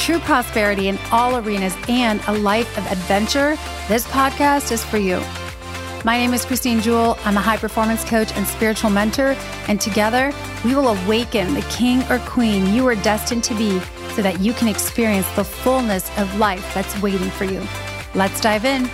true prosperity in all arenas, and a life of adventure, this podcast is for you. My name is Christine Jewell. I'm a high performance coach and spiritual mentor, and together we will awaken the king or queen you are destined to be so that you can experience the fullness of life that's waiting for you. Let's dive in.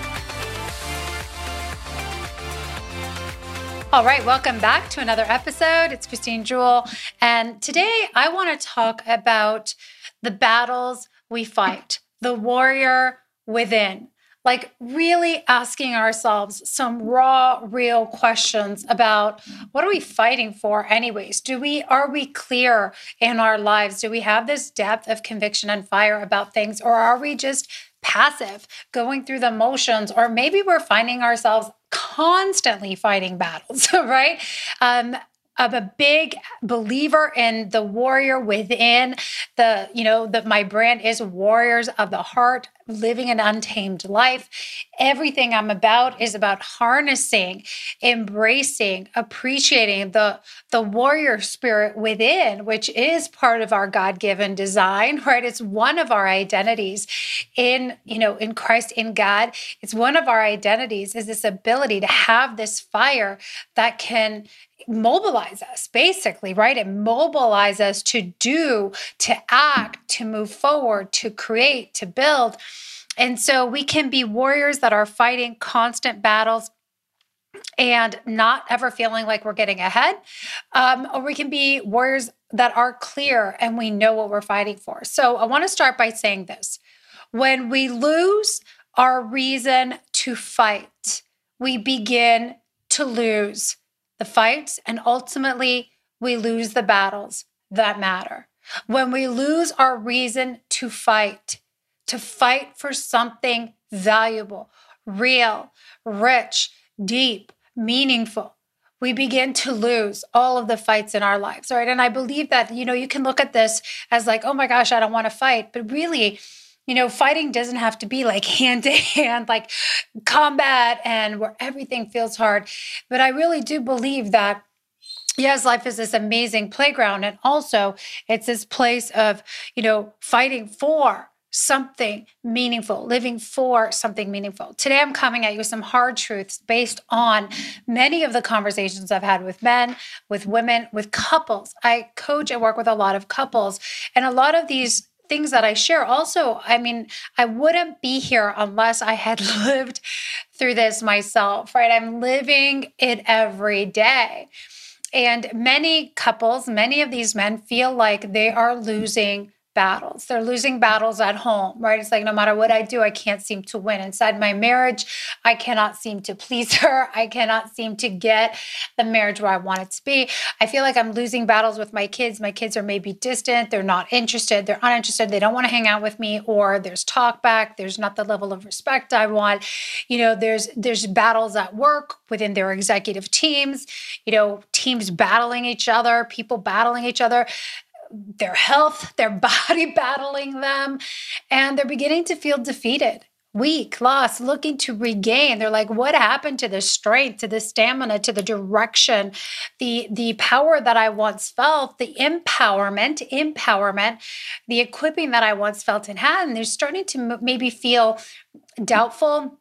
All right, welcome back to another episode. It's Christine Jewell, and today I want to talk about the battles we fight, the warrior within. Like, really asking ourselves some raw, real questions about what are we fighting for, anyways? Do we, are we clear in our lives? Do we have this depth of conviction and fire about things, or are we just passive, going through the motions, or maybe we're finding ourselves constantly fighting battles, right? Um, I'm a big believer in the warrior within the, you know, that my brand is warriors of the heart, living an untamed life. Everything I'm about is about harnessing, embracing, appreciating the, the warrior spirit within, which is part of our God-given design, right? It's one of our identities in, you know, in Christ, in God. It's one of our identities is this ability to have this fire that can mobilize us basically right? It mobilize us to do to act to move forward to create to build. And so we can be warriors that are fighting constant battles and not ever feeling like we're getting ahead. Um, or we can be warriors that are clear and we know what we're fighting for. So i want to start by saying this. When we lose our reason to fight we begin to lose the fights, and ultimately we lose the battles that matter. When we lose our reason to fight, to fight for something valuable, real, rich, deep, meaningful, we begin to lose all of the fights in our lives, right? And I believe that, you know, you can look at this as like, oh my gosh, I don't want to fight. But really, you know, fighting doesn't have to be like hand to hand, like combat and where everything feels hard. But I really do believe that yes life is this amazing playground and also it's this place of you know fighting for something meaningful living for something meaningful today i'm coming at you with some hard truths based on many of the conversations i've had with men with women with couples i coach and work with a lot of couples and a lot of these things that I share. Also, I mean, I wouldn't be here unless I had lived through this myself, right? I'm living it every day. And many couples, many of these men feel like they are losing battles. They're losing battles at home, right? It's like no matter what I do, I can't seem to win. Inside my marriage, I cannot seem to please her. I cannot seem to get the marriage where I want it to be. I feel like I'm losing battles with my kids. My kids are maybe distant, they're not interested, they're uninterested, they don't want to hang out with me, or there's talk back, there's not the level of respect I want. You know, there's there's battles at work within their executive teams, you know, teams battling each other, people battling each other their health, their body battling them, and they're beginning to feel defeated, weak, lost, looking to regain. They're like, what happened to the strength, to the stamina, to the direction, the the power that I once felt, the empowerment, empowerment, the equipping that I once felt and had, and they're starting to maybe feel doubtful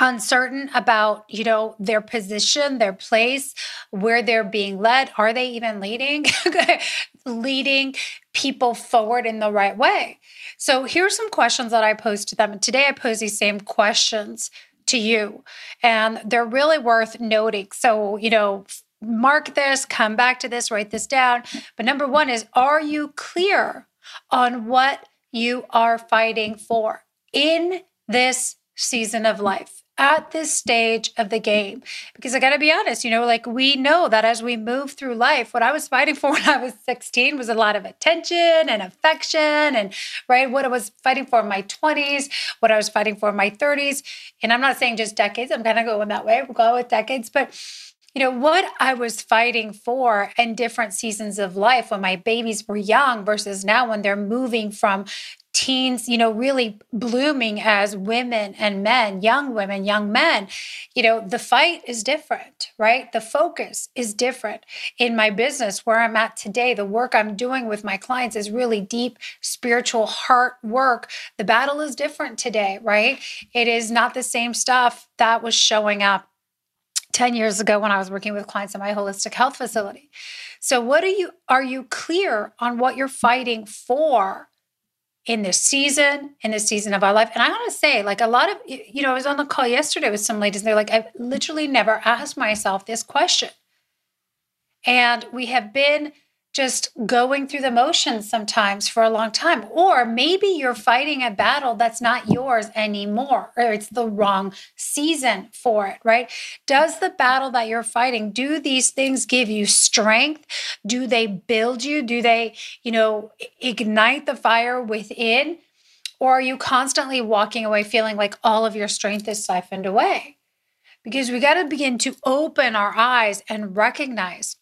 uncertain about you know their position their place where they're being led. Are they even leading leading people forward in the right way. So here's some questions that i posed to them and today i pose these same questions to you and they're really worth noting. So you know mark this come back to this write this down. But number one is are you clear on what you are fighting for in this season of life at this stage of the game. Because i got to be honest you know like we know that as we move through life what i was fighting for when i was 16 was a lot of attention and affection and right what i was fighting for in my 20s what i was fighting for in my 30s and i'm not saying just decades i'm kind of going that way we'll go with decades. But you know what i was fighting for in different seasons of life when my babies were young versus now when they're moving from teens, you know, really blooming as women and men, young women, young men, you know, the fight is different, right? The focus is different. In my business, where I'm at today, the work I'm doing with my clients is really deep spiritual heart work. The battle is different today, right? It is not the same stuff that was showing up 10 years ago when I was working with clients in my holistic health facility. So what are you are you clear on what you're fighting for? In this season, in this season of our life. And I want to say, like a lot of, you know, I was on the call yesterday with some ladies, and they're like, I've literally never asked myself this question. And we have been just going through the motions sometimes for a long time. Or maybe you're fighting a battle that's not yours anymore, or it's the wrong season for it, right? Does the battle that you're fighting, do these things give you strength? Do they build you? Do they, you know, ignite the fire within? Or are you constantly walking away feeling like all of your strength is siphoned away? Because we got to begin to open our eyes and recognize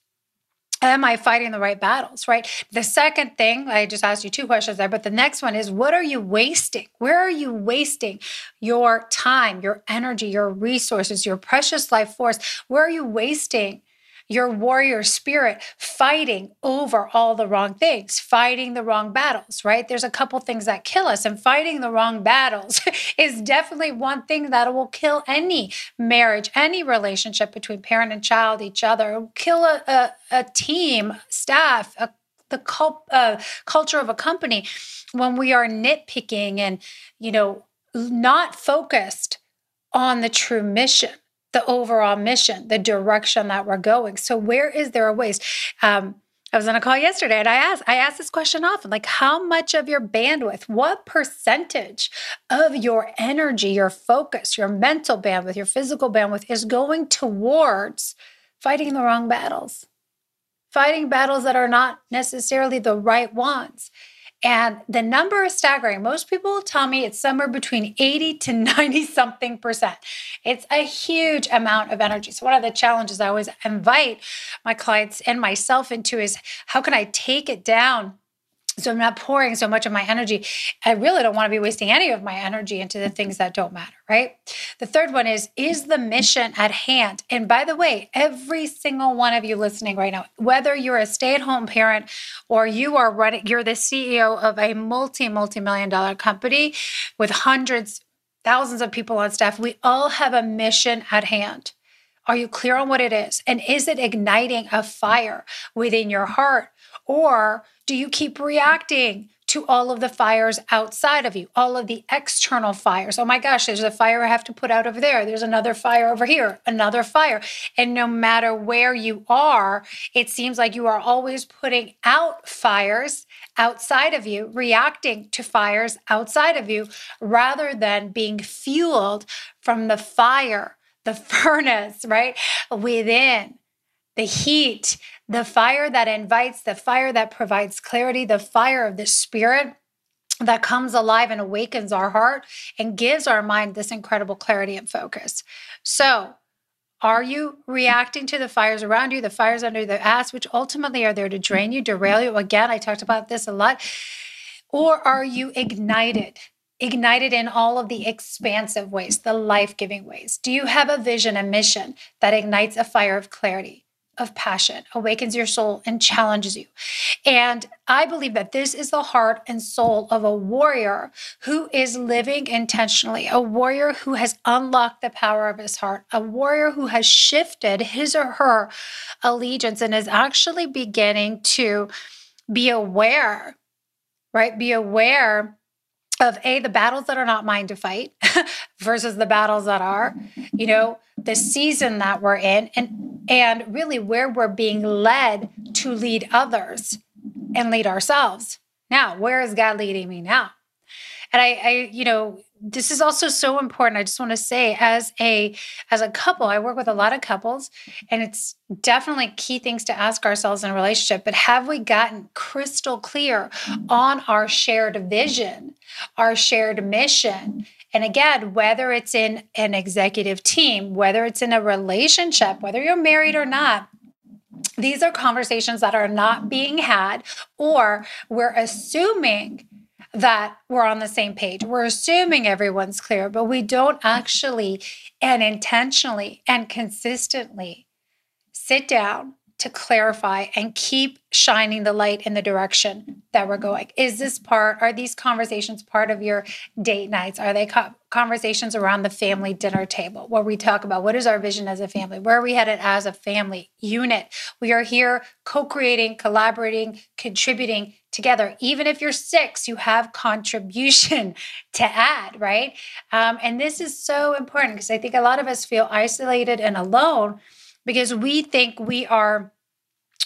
am I fighting the right battles, right? The second thing, I just asked you two questions there, but the next one is what are you wasting? Where are you wasting your time, your energy, your resources, your precious life force? Where are you wasting your warrior spirit fighting over all the wrong things, fighting the wrong battles, right? There's a couple things that kill us, and fighting the wrong battles is definitely one thing that will kill any marriage, any relationship between parent and child, each other, kill a, a, a team, staff, a the cult, uh, culture of a company when we are nitpicking and you know not focused on the true mission the overall mission, the direction that we're going. So where is there a waste? Um, I was on a call yesterday and I asked, I asked this question often, like how much of your bandwidth, what percentage of your energy, your focus, your mental bandwidth, your physical bandwidth is going towards fighting the wrong battles, fighting battles that are not necessarily the right ones. And the number is staggering. Most people tell me it's somewhere between 80 to 90 something percent. It's a huge amount of energy. So, one of the challenges I always invite my clients and myself into is how can I take it down so I'm not pouring so much of my energy. I really don't want to be wasting any of my energy into the things that don't matter, right? The third one is is the mission at hand? And by the way, every single one of you listening right now, whether you're a stay-at-home parent or you are running you're the CEO of a multi multi-million dollar company with hundreds thousands of people on staff, we all have a mission at hand. Are you clear on what it is? And is it igniting a fire within your heart? Or do you keep reacting to all of the fires outside of you, all of the external fires? Oh my gosh, there's a fire I have to put out over there. There's another fire over here, another fire. And no matter where you are, it seems like you are always putting out fires outside of you, reacting to fires outside of you, rather than being fueled from the fire, the furnace, right? Within the heat, the fire that invites, the fire that provides clarity, the fire of the spirit that comes alive and awakens our heart and gives our mind this incredible clarity and focus. So, are you reacting to the fires around you, the fires under the ass, which ultimately are there to drain you, derail you? Again, I talked about this a lot. Or are you ignited? Ignited in all of the expansive ways, the life giving ways? Do you have a vision, a mission that ignites a fire of clarity? Of passion, awakens your soul, and challenges you. And I believe that this is the heart and soul of a warrior who is living intentionally, a warrior who has unlocked the power of his heart, a warrior who has shifted his or her allegiance and is actually beginning to be aware, right? Be aware of a the battles that are not mine to fight versus the battles that are you know the season that we're in and and really where we're being led to lead others and lead ourselves. Now where is god leading me now? And I, I, you know, this is also so important. I just want to say, as a as a couple, I work with a lot of couples, and it's definitely key things to ask ourselves in a relationship. But have we gotten crystal clear mm-hmm. on our shared vision, our shared mission? And again, whether it's in an executive team, whether it's in a relationship, whether you're married or not, these are conversations that are not being had, or we're assuming that we're on the same page. We're assuming everyone's clear, but we don't actually and intentionally and consistently sit down to clarify and keep shining the light in the direction that we're going. Is this part, are these conversations part of your date nights? Are they co- conversations around the family dinner table where we talk about what is our vision as a family? Where are we headed as a family unit? We are here co creating, collaborating, contributing together. Even if you're six, you have contribution to add, right? Um, and this is so important because I think a lot of us feel isolated and alone because we think we are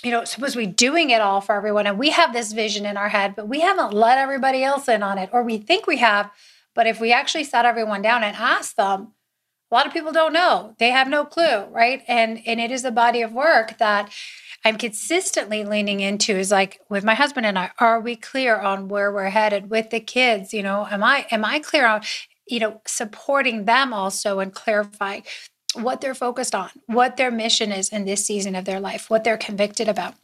you know, supposed to be doing it all for everyone. And we have this vision in our head, but we haven't let everybody else in on it, or we think we have. But if we actually sat everyone down and asked them, a lot of people don't know. They have no clue, right? And and it is a body of work that I'm consistently leaning into is like with my husband and I, are we clear on where we're headed with the kids? You know, am I am I clear on, you know, supporting them also and clarifying what they're focused on, what their mission is in this season of their life, what they're convicted about.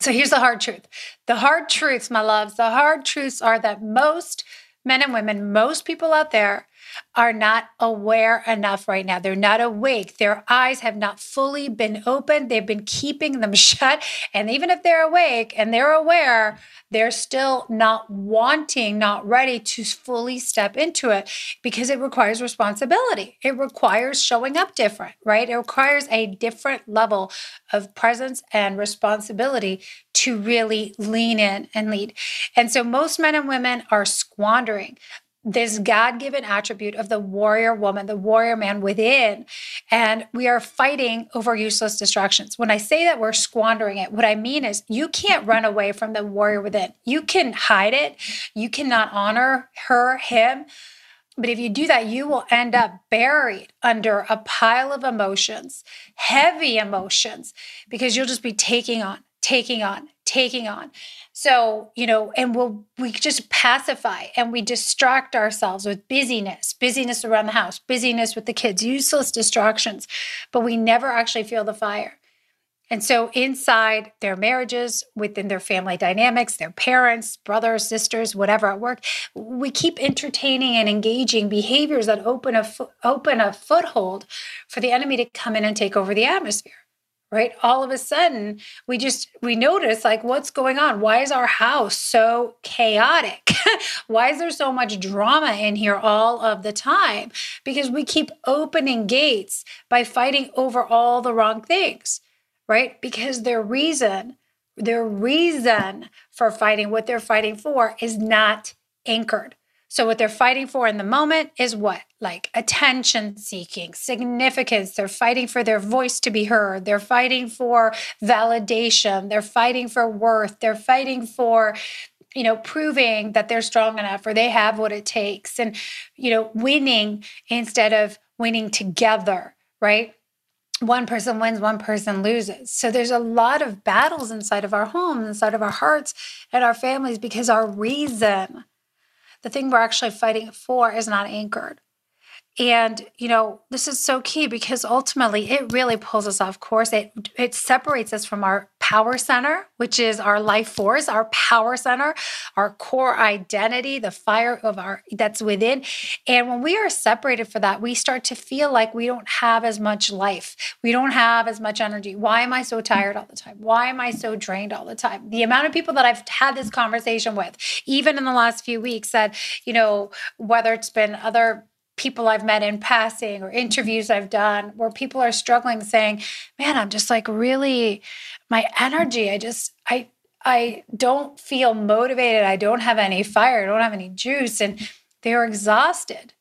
So here's the hard truth. The hard truths, my loves, the hard truths are that most men and women, most people out there are not aware enough right now. They're not awake. Their eyes have not fully been opened. They've been keeping them shut. And even if they're awake and they're aware, they're still not wanting, not ready to fully step into it because it requires responsibility. It requires showing up different, right? It requires a different level of presence and responsibility to really lean in and lead. And so most men and women are squandering this God given attribute of the warrior woman, the warrior man within. And we are fighting over useless distractions. When I say that we're squandering it, what I mean is you can't run away from the warrior within. You can hide it, you cannot honor her, him. But if you do that, you will end up buried under a pile of emotions, heavy emotions, because you'll just be taking on, taking on, taking on. So, you know, and we'll we just pacify and we distract ourselves with busyness, busyness around the house, busyness with the kids, useless distractions, but we never actually feel the fire. And so, inside their marriages, within their family dynamics, their parents, brothers, sisters, whatever at work, we keep entertaining and engaging behaviors that open a fo- open a foothold for the enemy to come in and take over the atmosphere right? All of a sudden we just we notice like what's going on? Why is our house so chaotic? Why is there so much drama in here all of the time? Because we keep opening gates by fighting over all the wrong things right? Because their reason their reason for fighting what they're fighting for is not anchored so, what they're fighting for in the moment is what? Like attention seeking, significance. They're fighting for their voice to be heard. They're fighting for validation. They're fighting for worth. They're fighting for, you know, proving that they're strong enough or they have what it takes and, you know, winning instead of winning together, right? one person wins, one person loses. So there's a lot of battles inside of our homes, inside of our hearts and our families because our reason the thing we're actually fighting for is not anchored. And, you know, this is so key because ultimately it really pulls us off course. It, it separates us from our power center, which is our life force, our power center, our core identity, the fire of our that's within. And when we are separated for that, we start to feel like we don't have as much life. We don't have as much energy. Why am I so tired all the time? Why am I so drained all the time? The amount of people that I've had this conversation with, even in the last few weeks, said, you know, whether it's been other people I've met in passing or interviews I've done where people are struggling saying, "Man, I'm just like really my energy, I just I I don't feel motivated. I don't have any fire. I don't have any juice and they're exhausted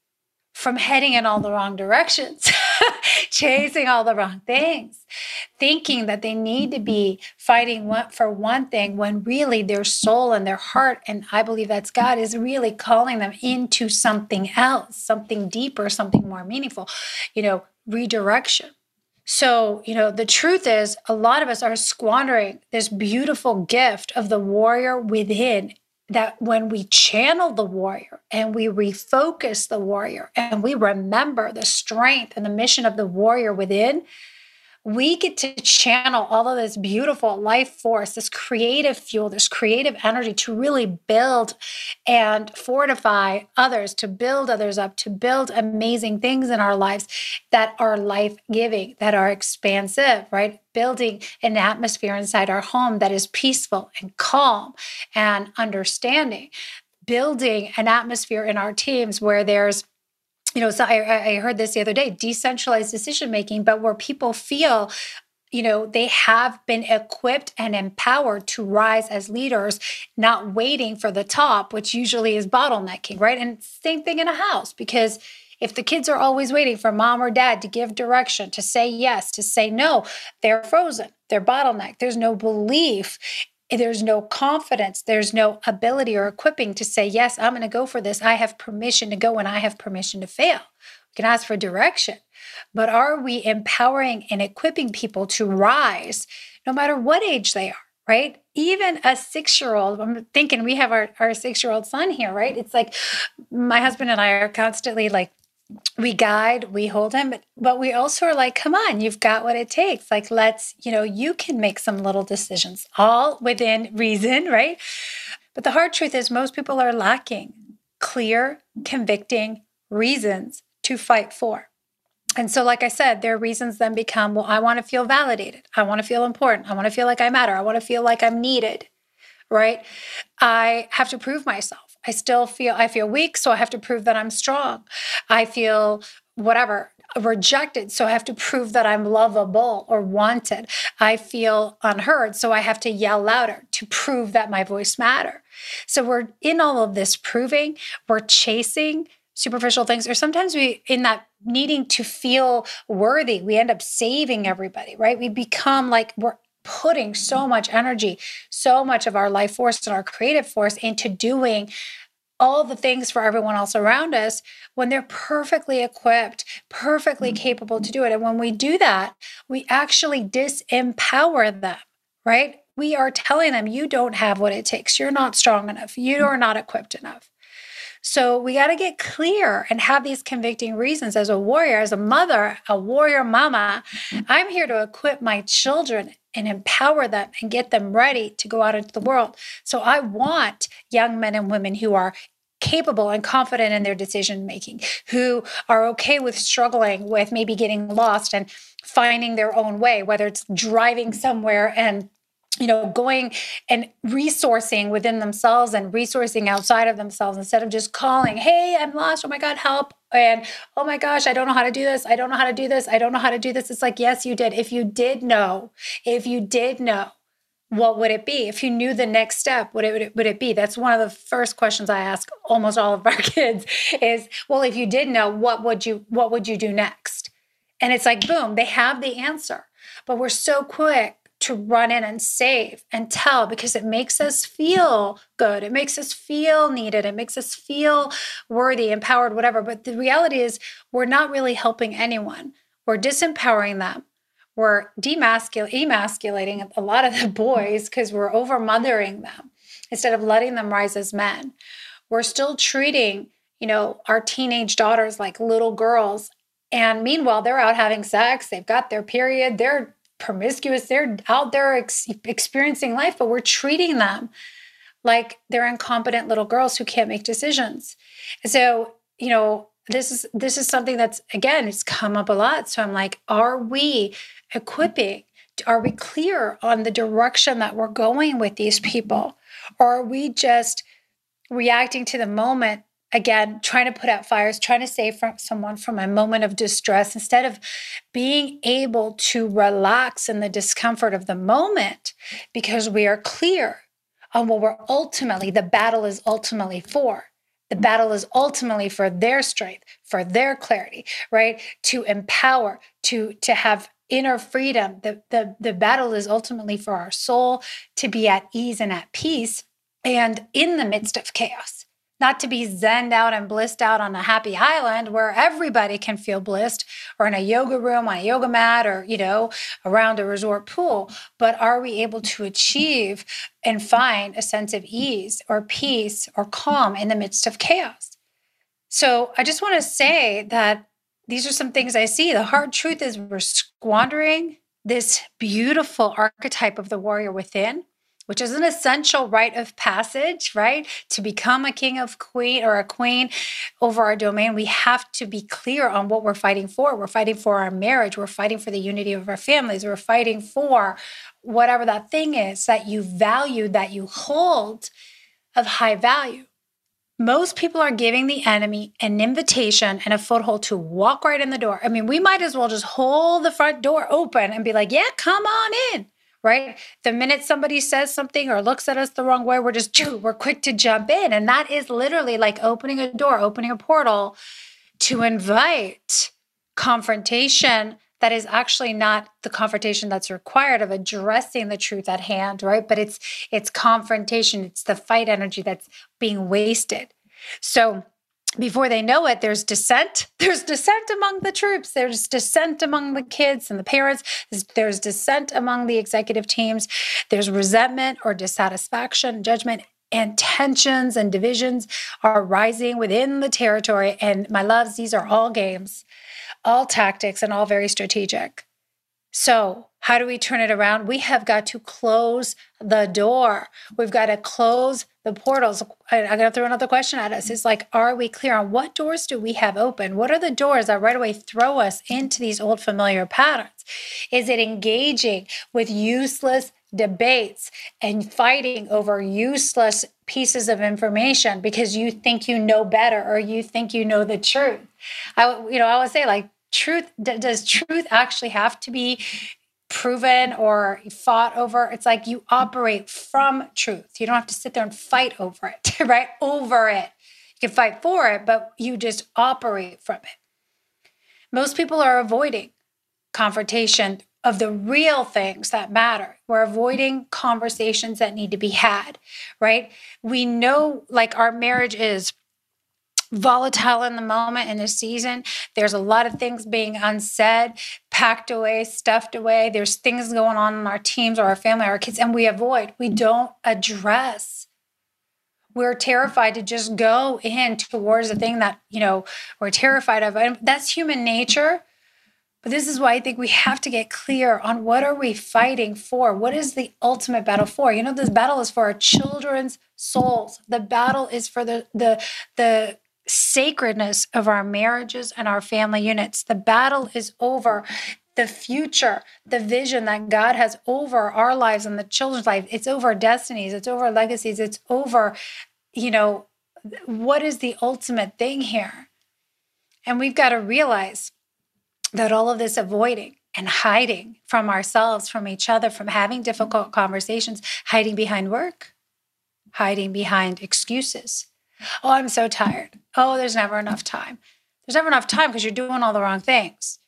from heading in all the wrong directions. chasing all the wrong things, thinking that they need to be fighting for one thing when really their soul and their heart, and I believe that's God, is really calling them into something else, something deeper, something more meaningful, you know, redirection. So, you know, the truth is, a lot of us are squandering this beautiful gift of the warrior within that when we channel the warrior and we refocus the warrior and we remember the strength and the mission of the warrior within, we get to channel all of this beautiful life force, this creative fuel, this creative energy to really build and fortify others, to build others up, to build amazing things in our lives that are life giving, that are expansive, right? Building an atmosphere inside our home that is peaceful and calm and understanding. Building an atmosphere in our teams where there's you know, so I, I heard this the other day decentralized decision making, but where people feel you know they have been equipped and empowered to rise as leaders not waiting for the top which usually is bottlenecking right? And same thing in a house because if the kids are always waiting for mom or dad to give direction to say yes to say no they're frozen they're bottlenecked there's no belief there's no confidence, there's no ability or equipping to say, Yes, I'm going to go for this. I have permission to go and I have permission to fail. We can ask for direction, but are we empowering and equipping people to rise no matter what age they are? Right? Even a six year old, I'm thinking we have our, our six year old son here, right? It's like my husband and I are constantly like we guide, we hold him, but, but we also are like, come on, you've got what it takes. Like, let's, you know, you can make some little decisions, all within reason, right? But the hard truth is, most people are lacking clear, convicting reasons to fight for. And so, like I said, their reasons then become, well, I want to feel validated. I want to feel important. I want to feel like I matter. I want to feel like I'm needed, right? I have to prove myself. I still feel I feel weak, so I have to prove that I'm strong. I feel whatever rejected so i have to prove that i'm lovable or wanted. I feel unheard so i have to yell louder to prove that my voice matter. So we're in all of this proving we're chasing superficial things or sometimes we in that needing to feel worthy we end up saving everybody right? We become like we're putting so much energy, so much of our life force and our creative force into doing all the things for everyone else around us when they're perfectly equipped, perfectly mm-hmm. capable to do it. And when we do that, we actually disempower them, right? We are telling them, you don't have what it takes. You're not strong enough. You are not equipped enough. So we got to get clear and have these convicting reasons as a warrior, as a mother, a warrior mama. Mm-hmm. I'm here to equip my children and empower them and get them ready to go out into the world. So I want young men and women who are capable and confident in their decision making, who are okay with struggling with maybe getting lost and finding their own way, whether it's driving somewhere and you know, going and resourcing within themselves and resourcing outside of themselves instead of just calling, hey, I'm lost. Oh my God, help. And oh my gosh, I don't know how to do this. I don't know how to do this. I don't know how to do this. It's like, yes, you did. If you did know, if you did know, what would it be? If you knew the next step, what it would it, would it be? That's one of the first questions I ask almost all of our kids is, well, if you did know, what would you what would you do next? And it's like, boom, they have the answer. But we're so quick to run in and save and tell because it makes us feel good. It makes us feel needed. It makes us feel worthy, empowered, whatever. But the reality is, we're not really helping anyone. We're disempowering them. We're demascul- emasculating a lot of the boys because we're overmothering them instead of letting them rise as men. We're still treating, you know, our teenage daughters like little girls. And meanwhile, they're out having sex. They've got their period. They're promiscuous. They're out there ex- experiencing life, but we're treating them like they're incompetent little girls who can't make decisions. So, you know, this is this is something that's again, it's come up a lot. So I'm like, are we equipping? Are we clear on the direction that we're going with these people? Or are we just reacting to the moment again trying to put out fires trying to save from someone from a moment of distress instead of being able to relax in the discomfort of the moment because we are clear on what we're ultimately the battle is ultimately for The battle is ultimately for their strength, for their clarity, right? To empower, to to have inner freedom. The, the, the battle is ultimately for our soul to be at ease and at peace and in the midst of chaos not to be zened out and blissed out on a happy island where everybody can feel blissed or in a yoga room on a yoga mat or you know around a resort pool. But are we able to achieve and find a sense of ease or peace or calm in the midst of chaos? So i just want to say that these are some things i see. The hard truth is we're squandering this beautiful archetype of the warrior within which is an essential rite of passage, right? To become a king of queen or a queen over our domain, we have to be clear on what we're fighting for. We're fighting for our marriage, we're fighting for the unity of our families, we're fighting for whatever that thing is that you value, that you hold of high value. Most people are giving the enemy an invitation and a foothold to walk right in the door. I mean, we might as well just hold the front door open and be like, yeah, come on in right? The minute somebody says something or looks at us the wrong way, we're just, we're quick to jump in. And that is literally like opening a door, opening a portal to invite confrontation that is actually not the confrontation that's required of addressing the truth at hand right but it's it's confrontation it's the fight energy that's being wasted so before they know it, there's dissent. There's dissent among the troops. There's dissent among the kids and the parents. There's dissent among the executive teams. There's resentment or dissatisfaction, judgment, and tensions and divisions are rising within the territory. And my loves, these are all games, all tactics, and all very strategic. So, how do we turn it around? We have got to close the door. We've got to close the portals. I, I got to throw another question at us. It's like, are we clear on what doors do we have open? What are the doors that right away throw us into these old familiar patterns? Is it engaging with useless debates and fighting over useless pieces of information because you think you know better or you think you know the truth? I, you know, I would say like truth does truth actually have to be proven or fought over it's like you operate from truth you don't have to sit there and fight over it right over it you can fight for it but you just operate from it most people are avoiding confrontation of the real things that matter. We're avoiding conversations that need to be had, right? We know like our marriage is volatile in the moment in this season. There's a lot of things being unsaid, packed away, stuffed away. There's things going on in our teams or our family, or our kids, and we avoid. We don't address. We're terrified to just go in towards the thing that, you know, we're terrified of. And that's human nature. But this is why I think we have to get clear on what are we fighting for? What is the ultimate battle for? You know, this battle is for our children's souls. The battle is for the the the sacredness of our marriages and our family units. The battle is over. The future, the vision that God has over our lives and the children's life, it's over destinies, it's over legacies, it's over, you know, what is the ultimate thing here? And we've got to realize that all of this avoiding and hiding from ourselves, from each other, from having difficult conversations, hiding behind work, hiding behind excuses, Oh, I'm so tired. Oh, there's never enough time. There's never enough time because you're doing all the wrong things.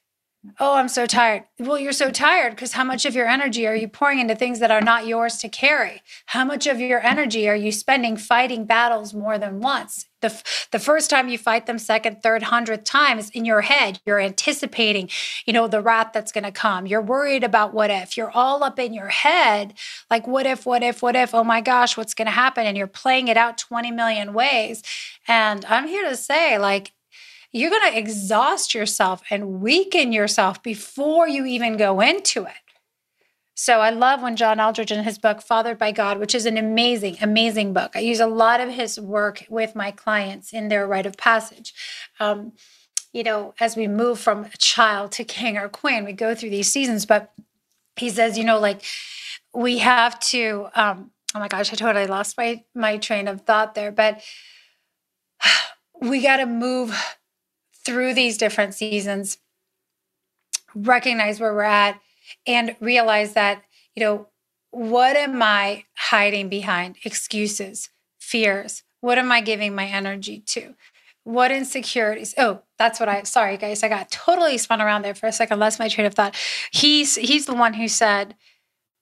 Oh, I'm so tired. Well, you're so tired because how much of your energy are you pouring into things that are not yours to carry? How much of your energy are you spending fighting battles more than once? The, the first time you fight them, second, third, hundredth times in your head, you're anticipating, you know, the wrath that's going to come. You're worried about what if. You're all up in your head, like, what if, what if, what if? Oh my gosh, what's going to happen? And you're playing it out 20 million ways. And I'm here to say, like, you're going to exhaust yourself and weaken yourself before you even go into it. So I love when John Eldredge in his book Fathered by God, which is an amazing, amazing book. I use a lot of his work with my clients in their rite of passage. Um, you know, as we move from a child to king or queen, we go through these seasons. But he says, you know, like we have to. Um, oh my gosh, I totally lost my my train of thought there. But we got to move through these different seasons, recognize where we're at, and realize that, you know, what am I hiding behind? Excuses, fears, What am I giving my energy to? What insecurities? Oh, that's what I sorry guys, I got totally spun around there for a second, lost my train of thought. He's he's the one who said,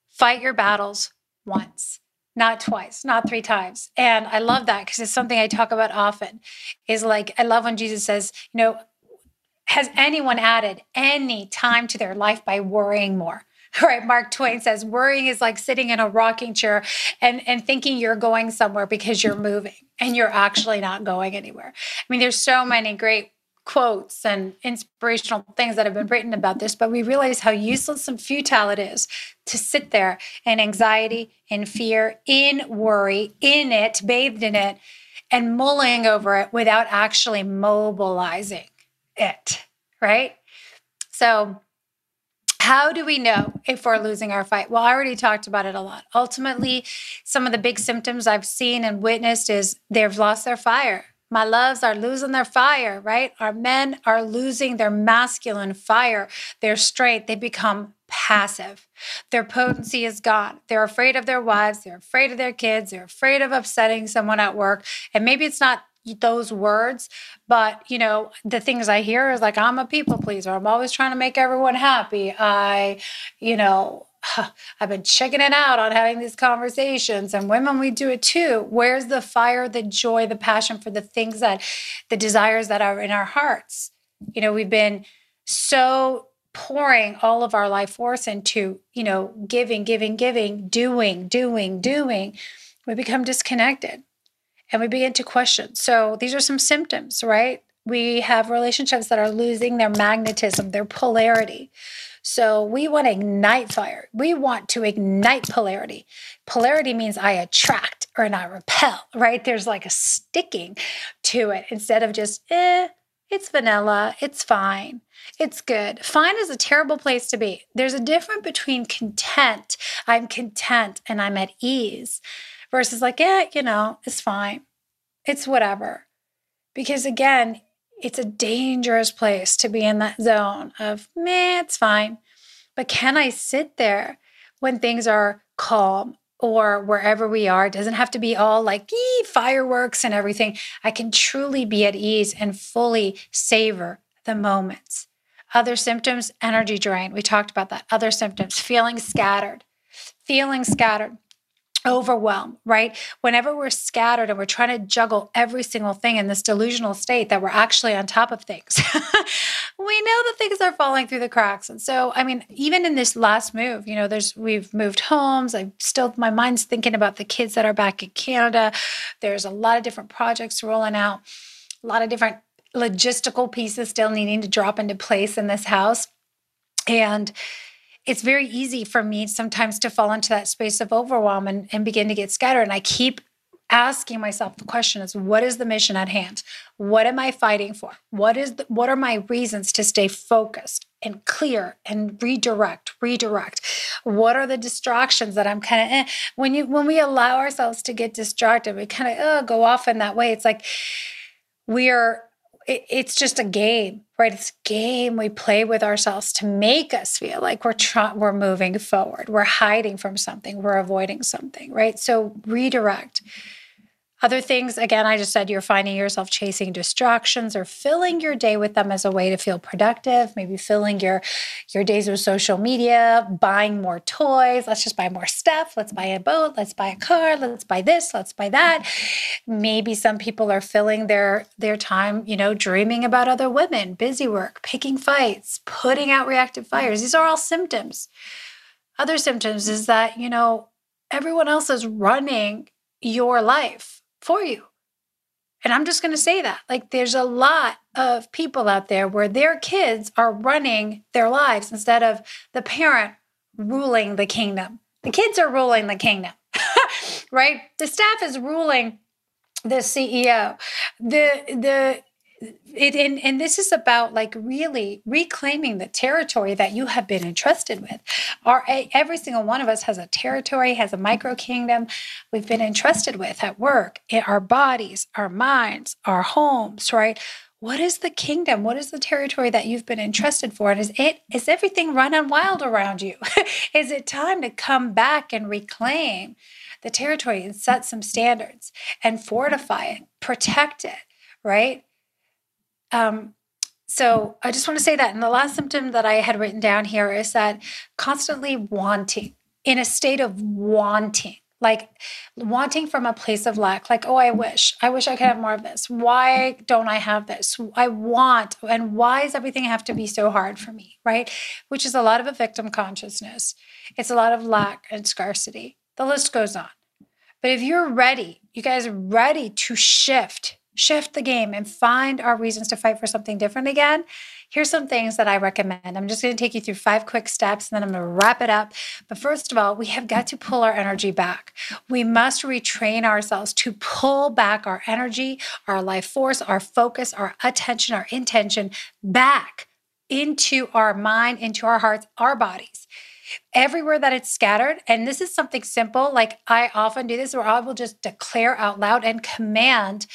fight your battles once not twice, not three times. And I love that because it's something I talk about often. Is like, I love when Jesus says, you know, has anyone added any time to their life by worrying more? Right. Mark Twain says worrying is like sitting in a rocking chair and, and thinking you're going somewhere because you're moving and you're actually not going anywhere. I mean, there's so many great quotes and inspirational things that have been written about this, but we realize how useless and futile it is to sit there in anxiety, in fear, in worry, in it, bathed in it, and mulling over it without actually mobilizing it, right? So, how do we know if we're losing our fight? Well, I already talked about it a lot. Ultimately, some of the big symptoms I've seen and witnessed is they've lost their fire. My loves are losing their fire, right? Our men are losing their masculine fire, their strength. They become passive. Their potency is gone. They're afraid of their wives. They're afraid of their kids. They're afraid of upsetting someone at work. And maybe it's not those words, but you know, the things I hear is like, I'm a people pleaser. I'm always trying to make everyone happy. I, you know, I've been checking it out on having these conversations, and women, we do it too. Where's the fire, the joy, the passion for the things that, the desires that are in our hearts? You know, we've been so pouring all of our life force into, you know, giving, giving, giving, doing, doing, doing. We become disconnected and we begin to question. So these are some symptoms, right? We have relationships that are losing their magnetism, their polarity. So we want to ignite fire. We want to ignite polarity. Polarity means I attract or I repel, right? There's like a sticking to it instead of just, eh, it's vanilla, it's fine, it's good. Fine is a terrible place to be. There's a difference between content, I'm content and I'm at ease, versus like, yeah, you know, it's fine, it's whatever. Because again, it's a dangerous place to be in that zone of, meh, it's fine. But can I sit there when things are calm or wherever we are? It doesn't have to be all like fireworks and everything. I can truly be at ease and fully savor the moments. Other symptoms, energy drain. We talked about that. Other symptoms, feeling scattered, feeling scattered overwhelm, right? Whenever we're scattered and we're trying to juggle every single thing in this delusional state that we're actually on top of things, we know that things are falling through the cracks. And so, I mean, even in this last move, you know, there's we've moved homes. I still my mind's thinking about the kids that are back in Canada. There's a lot of different projects rolling out, a lot of different logistical pieces still needing to drop into place in this house. And it's very easy for me sometimes to fall into that space of overwhelm and, and begin to get scattered. And I keep asking myself the question is what is the mission at hand what am i fighting for what is the, what are my reasons to stay focused and clear and redirect redirect what are the distractions that i'm kind of eh. when you when we allow ourselves to get distracted we kind of go off in that way it's like we are it, it's just a game, right? It's a game we play with ourselves to make us feel like we're trying, we're moving forward, we're hiding from something, we're avoiding something, right? So redirect. Other things, again, I just said you're finding yourself chasing distractions or filling your day with them as a way to feel productive, maybe filling your your days with social media, buying more toys, let's just buy more stuff, let's buy a boat, let's buy a car, let's buy this, let's buy that. Maybe some people are filling their their time, you know, dreaming about other women, busy work, picking fights, putting out reactive fires. These are all symptoms. Other symptoms is that, you know, everyone else is running your life for you. And I'm just going to say that. Like, there's a lot of people out there where their kids are running their lives instead of the parent ruling the kingdom. The kids are ruling the kingdom, right? The staff is ruling the CEO. The, the, it, and, and this is about like really reclaiming the territory that you have been entrusted with. Our, every single one of us has a territory, has a micro kingdom we've been entrusted with at work, in our bodies, our minds, our homes, right? What is the kingdom? What is the territory that you've been entrusted for? And is it is everything running wild around you? is it time to come back and reclaim the territory and set some standards and fortify it, protect it, right? Um, so I just want to say that. And the last symptom that I had written down here is that constantly wanting, in a state of wanting, like wanting from a place of lack, like, oh, I wish, I wish I could have more of this. Why don't I have this? I want, and why does everything have to be so hard for me, right? Which is a lot of a victim consciousness. It's a lot of lack and scarcity. The list goes on. But if you're ready, you guys are ready to shift shift the game and find our reasons to fight for something different again, here's some things that I recommend. I'm just going to take you through five quick steps and then I'm going to wrap it up. But first of all, we have got to pull our energy back. We must retrain ourselves to pull back our energy, our life force, our focus, our attention, our intention back into our mind, into our hearts, our bodies everywhere that it's scattered. And this is something simple. Like I often do this where I will just declare out loud and command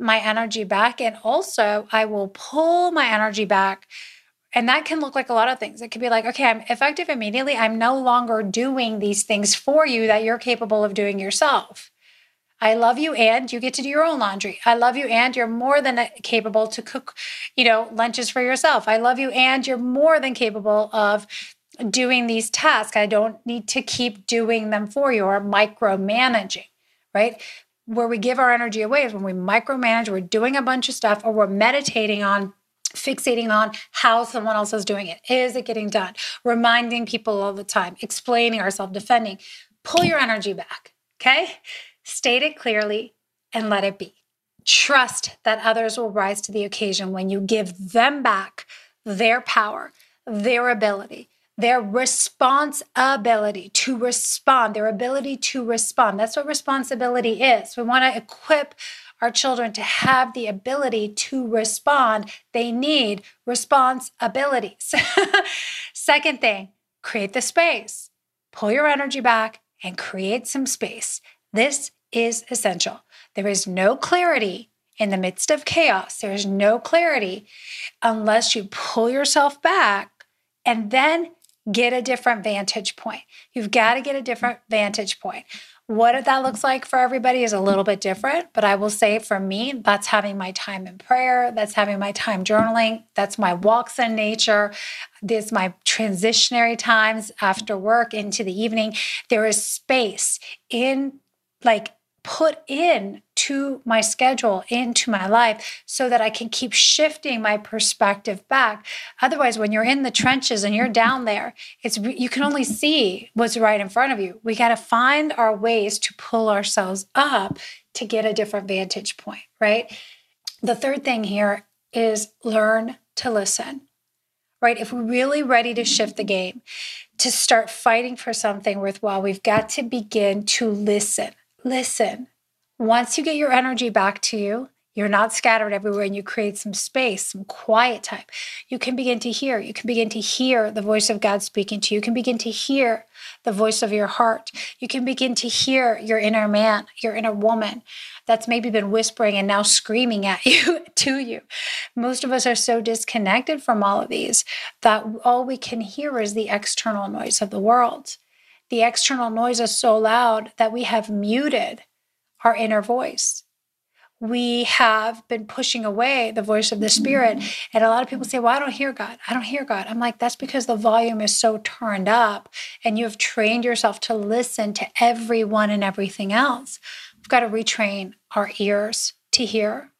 my energy back. And also, I will pull my energy back. And that can look like a lot of things. It could be like, okay, I'm effective immediately. I'm no longer doing these things for you that you're capable of doing yourself. I love you and you get to do your own laundry. I love you and you're more than uh, capable to cook, you know, lunches for yourself. I love you and you're more than capable of doing these tasks. I don't need to keep doing them for you or micromanaging, right? Where we give our energy away is when we micromanage, we're doing a bunch of stuff, or we're meditating on fixating on how someone else is doing it. Is it getting done? Reminding people all the time, explaining ourselves, defending. Pull your energy back, okay? State it clearly and let it be. Trust that others will rise to the occasion when you give them back their power, their ability, their responsibility to respond, their ability to respond. That's what responsibility is. We want to equip our children to have the ability to respond. They need responsibilities. Second thing, create the space. Pull your energy back and create some space. This is essential. There is no clarity in the midst of chaos. There is no clarity unless you pull yourself back and then get a different vantage point. You've got to get a different vantage point. What that looks like for everybody is a little bit different, but I will say for me, that's having my time in prayer, that's having my time journaling, that's my walks in nature, this my transitionary times after work into the evening. There is space in like put in to my schedule, into my life, so that I can keep shifting my perspective back. Otherwise, when you're in the trenches and you're down there, it's you can only see what's right in front of you. We got to find our ways to pull ourselves up to get a different vantage point, right? The third thing here is learn to listen. Right? If we're really ready to shift the game, to start fighting for something worthwhile, we've got to begin to listen listen. Once you get your energy back to you, you're not scattered everywhere and you create some space, some quiet time. You can begin to hear. You can begin to hear the voice of God speaking to you. You can begin to hear the voice of your heart. You can begin to hear your inner man, your inner woman that's maybe been whispering and now screaming at you to you. Most of us are so disconnected from all of these that all we can hear is the external noise of the world the external noise is so loud that we have muted our inner voice. We have been pushing away the voice of the spirit. Mm-hmm. And a lot of people say, Well, I don't hear God. I don't hear God. I'm like, That's because the volume is so turned up and you have trained yourself to listen to everyone and everything else. We've got to retrain our ears to hear.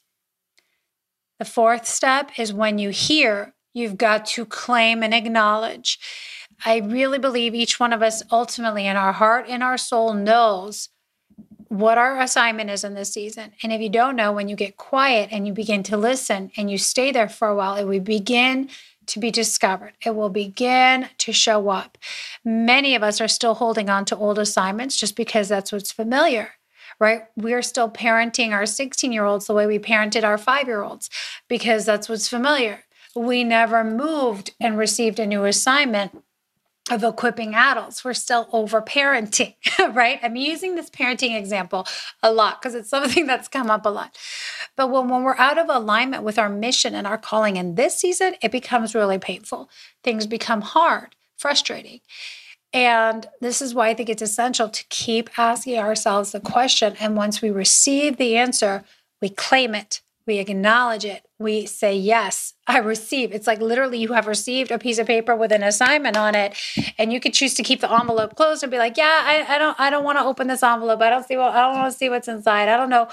The fourth step is when you hear, you've got to claim and acknowledge. I really believe each one of us ultimately in our heart, in our soul, knows what our assignment is in this season. And if you don't know, when you get quiet and you begin to listen and you stay there for a while, it will begin to be discovered. It will begin to show up. Many of us are still holding on to old assignments just because that's what's familiar right? We're still parenting our 16 year olds the way we parented our five year olds because that's what's familiar. We never moved and received a new assignment of equipping adults. We're still over parenting, right? I'm using this parenting example a lot because it's something that's come up a lot. But when, when we're out of alignment with our mission and our calling in this season, it becomes really painful. Things become hard, frustrating. And this is why I think it's essential to keep asking ourselves the question. And once we receive the answer, we claim it, we acknowledge it, we say, Yes, I receive. It's like literally you have received a piece of paper with an assignment on it. And you could choose to keep the envelope closed and be like, Yeah, I, I don't I don't want to open this envelope. I don't see what I don't want to see what's inside. I don't know.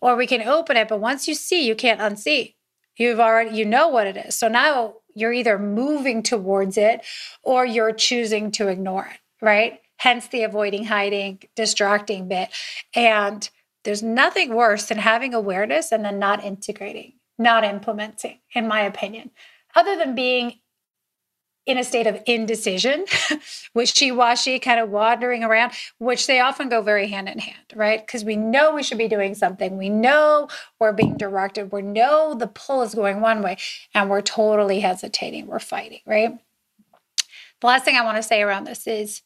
Or we can open it, but once you see, you can't unsee. You've already you know what it is. So now you're either moving towards it or you're choosing to ignore it, right? Hence the avoiding, hiding, distracting bit. And there's nothing worse than having awareness and then not integrating, not implementing, in my opinion, other than being in a state of indecision, wishy washy, kind of wandering around, which they often go very hand in hand, right? Because we know we should be doing something. We know we're being directed. We know the pull is going one way, and we're totally hesitating. We're fighting, right? The last thing I want to say around this is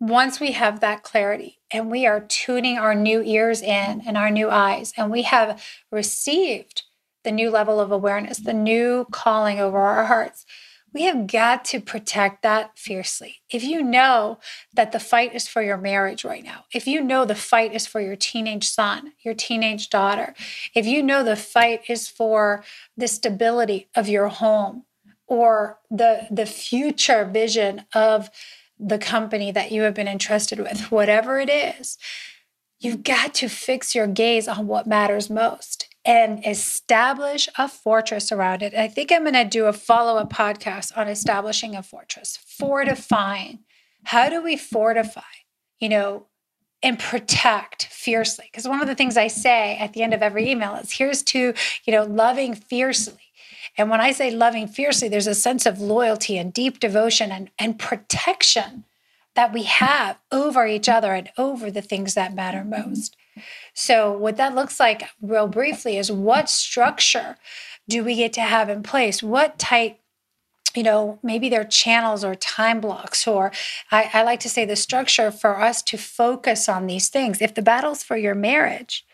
once we have that clarity and we are tuning our new ears in and our new eyes, and we have received the new level of awareness, the new calling over our hearts we have got to protect that fiercely. If you know that the fight is for your marriage right now, if you know the fight is for your teenage son, your teenage daughter, if you know the fight is for the stability of your home or the the future vision of the company that you have been entrusted with, whatever it is, you've got to fix your gaze on what matters most and establish a fortress around it. I think I'm going to do a follow up podcast on establishing a fortress, fortifying. How do we fortify, you know, and protect fiercely? Because one of the things I say at the end of every email is here's to, you know, loving fiercely. And when I say loving fiercely, there's a sense of loyalty and deep devotion and, and protection that we have over each other and over the things that matter most. So, what that looks like, real briefly, is what structure do we get to have in place? What type you know, maybe they're channels or time blocks, or I, I, like to say the structure for us to focus on these things. If the battle's for your marriage,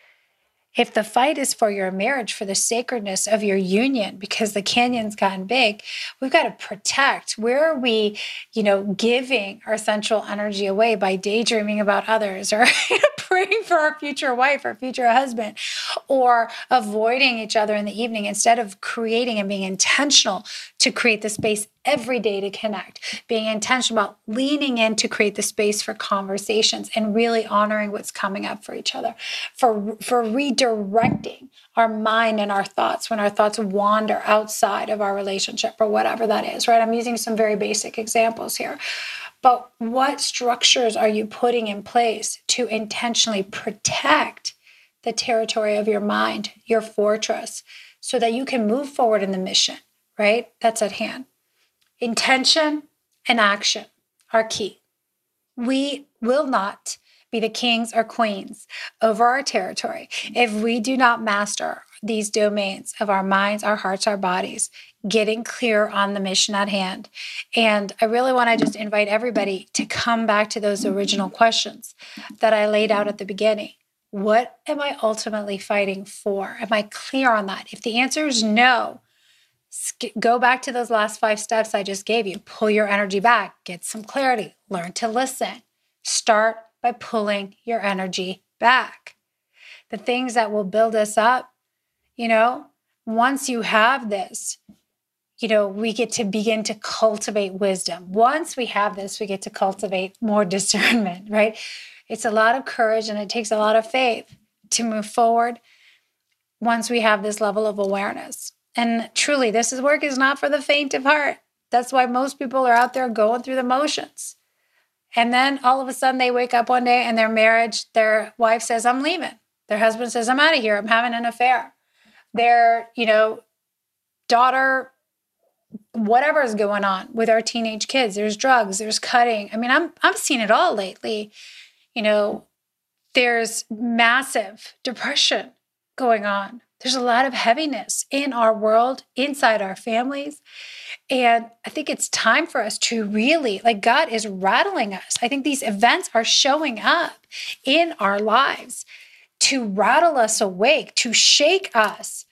if the fight is for your marriage, for the sacredness of your union, because the canyon's gotten big, we've got to protect. Where are we, you know, giving our central energy away by daydreaming about others or praying for our future wife or future husband or avoiding each other in the evening instead of creating and being intentional to create the space every day to connect, being intentional about leaning in to create the space for conversations and really honoring what's coming up for each other, for, for redirecting our mind and our thoughts when our thoughts wander outside of our relationship or whatever that is, right? I'm using some very basic examples here. But what structures are you putting in place to intentionally protect the territory of your mind, your fortress, so that you can move forward in the mission, right? That's at hand. Intention and action are key. We will not be the kings or queens over our territory if we do not master these domains of our minds, our hearts, our bodies, getting clear on the mission at hand. And I really want to just invite everybody to come back to those original questions that I laid out at the beginning. What am I ultimately fighting for? Am I clear on that? If the answer is no, go back to those last five steps I just gave you. Pull your energy back, get some clarity, learn to listen. Start by pulling your energy back. The things that will build us up, you know, once you have this, you know, we get to begin to cultivate wisdom. Once we have this, we get to cultivate more discernment, right? It's a lot of courage and it takes a lot of faith to move forward once we have this level of awareness. And truly, this is work is not for the faint of heart. That's why most people are out there going through the motions. And then all of a sudden they wake up one day and their marriage, their wife says, I'm leaving. Their husband says, I'm out of here. I'm having an affair. Their, you know, daughter, whatever is going on with our teenage kids. There's drugs, there's cutting. I mean, I'm I'm seeing it all lately. You know, there's massive depression going on. There's a lot of heaviness in our world, inside our families. And I think it's time for us to really, like, God is rattling us. I think these events are showing up in our lives to rattle us awake, to shake us.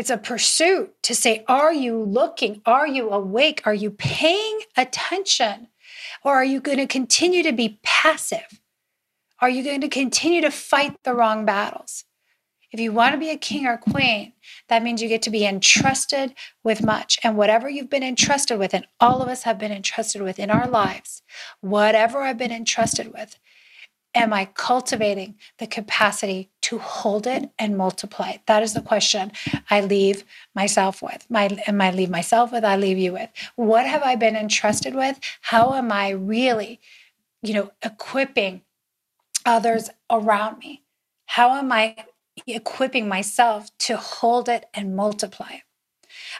It's a pursuit to say, Are you looking? Are you awake? Are you paying attention? Or are you going to continue to be passive? Are you going to continue to fight the wrong battles? If you want to be a king or queen, that means you get to be entrusted with much. And whatever you've been entrusted with, and all of us have been entrusted with in our lives, whatever I've been entrusted with, am I cultivating the capacity to hold it and multiply? That is the question I leave myself with. My am I leave myself with? I leave you with. What have I been entrusted with? How am I really, you know, equipping others around me? How am I equipping myself to hold it and multiply it?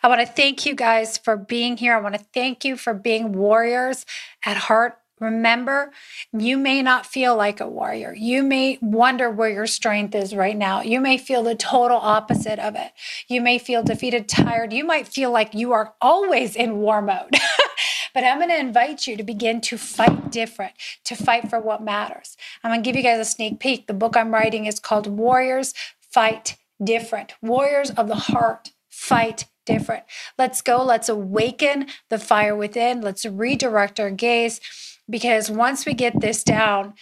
I want to thank you guys for being here. I want to thank you for being warriors at heart Remember, you may not feel like a warrior. You may wonder where your strength is right now. You may feel the total opposite of it. You may feel defeated, tired. You might feel like you are always in war mode. but I'm going to invite you to begin to fight different, to fight for what matters. I'm going to give you guys a sneak peek. The book I'm writing is called Warriors Fight Different Warriors of the Heart Fight Different. Let's go. Let's awaken the fire within. Let's redirect our gaze because once we get this down,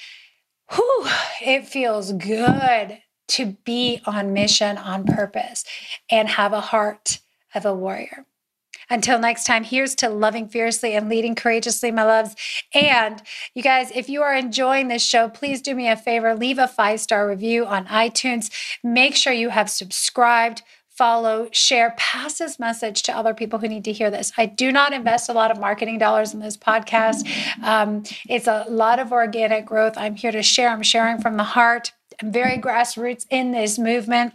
whew, it feels good to be on mission, on purpose, and have a heart of a warrior. Until next time, here's to loving fiercely and leading courageously, my loves. And you guys, if you are enjoying this show, please do me a favor leave a five star review on iTunes. Make sure you have subscribed follow, share, pass this message to other people who need to hear this. I do not invest a lot of marketing dollars in this podcast. Um, it's a lot of organic growth. I'm here to share. I'm sharing from the heart. I'm very grassroots in this movement.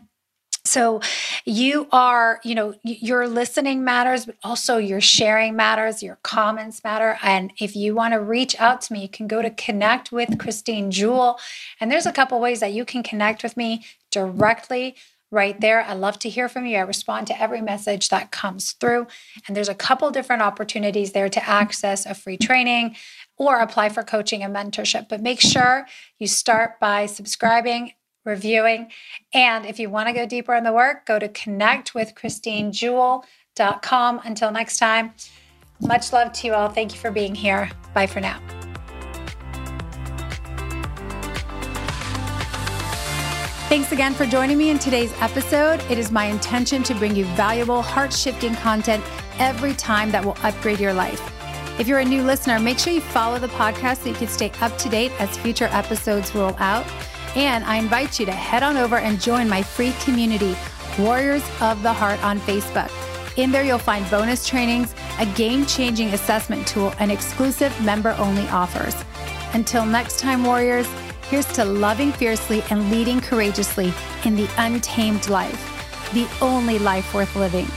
So you are, you know, your listening matters, but also your sharing matters, your comments matter. And if you want to reach out to me, you can go to connect with Christine Jewell. And there's a couple ways that you can connect with me directly right there. I love to hear from you. I respond to every message that comes through. And there's a couple different opportunities there to access a free training or apply for coaching and mentorship. But make sure you start by subscribing, reviewing. And if you want to go deeper in the work, go to connectwithchristinejewell.com. Until next time, much love to you all. Thank you for being here. Bye for now. Thanks again for joining me in today's episode. It is my intention to bring you valuable, heart shifting content every time that will upgrade your life. If you're a new listener, make sure you follow the podcast so you can stay up to date as future episodes roll out. And I invite you to head on over and join my free community, Warriors of the Heart, on Facebook. In there, you'll find bonus trainings, a game changing assessment tool, and exclusive member only offers. Until next time, Warriors, Here's to loving fiercely and leading courageously in the untamed life, the only life worth living.